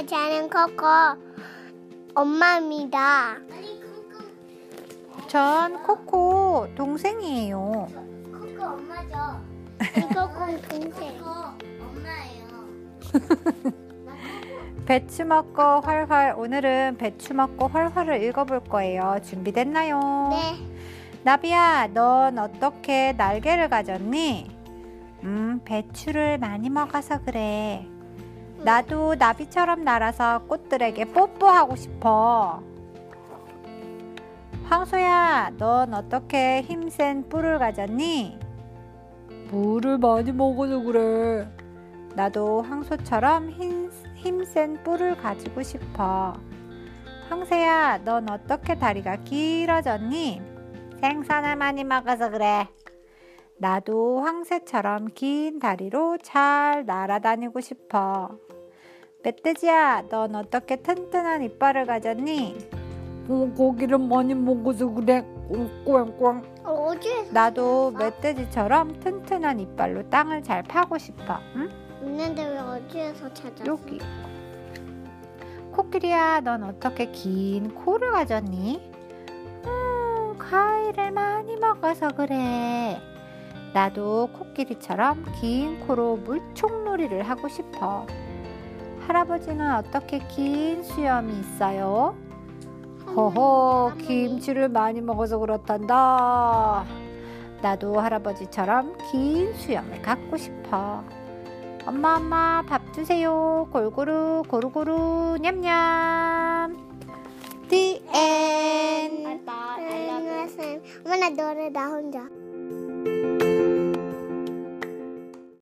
네, 저는 코코 엄마입니다. 전 코코 동생이에요. 코코 엄마죠. 코코 동생. 코코 엄마예요. 배추 먹고 활활 오늘은 배추 먹고 활활을 읽어볼 거예요. 준비됐나요? 네. 나비야, 넌 어떻게 날개를 가졌니? 음, 배추를 많이 먹어서 그래. 나도 나비처럼 날아서 꽃들에게 뽀뽀하고 싶어. 황소야, 넌 어떻게 힘센 뿔을 가졌니? 물을 많이 먹어서 그래. 나도 황소처럼 힘, 힘센 뿔을 가지고 싶어. 황새야, 넌 어떻게 다리가 길어졌니? 생선을 많이 먹어서 그래. 나도 황새처럼 긴 다리로 잘 날아다니고 싶어. 멧돼지야, 넌 어떻게 튼튼한 이빨을 가졌니? 어, 고기를 많이 먹어서 그래. 꽁꽁. 어디에서? 나도 멧돼지처럼 튼튼한 이빨로 땅을 잘 파고 싶어. 응? 있는데 왜 어디에서 찾았어? 여기. 코끼리야, 넌 어떻게 긴 코를 가졌니? 음, 과일을 많이 먹어서 그래. 나도 코끼리처럼 긴 코로 물총놀이를 하고 싶어. 할아버지는 어떻게 긴 수염이 있어요? 허허, 김치를 많이 먹어서 그렇단다. 나도 할아버지처럼 긴 수염을 갖고 싶어. 엄마, 엄마, 밥 주세요. 골고루, 고루고루, 냠냠. The end. 응, 엄마 나 노래 나 혼자.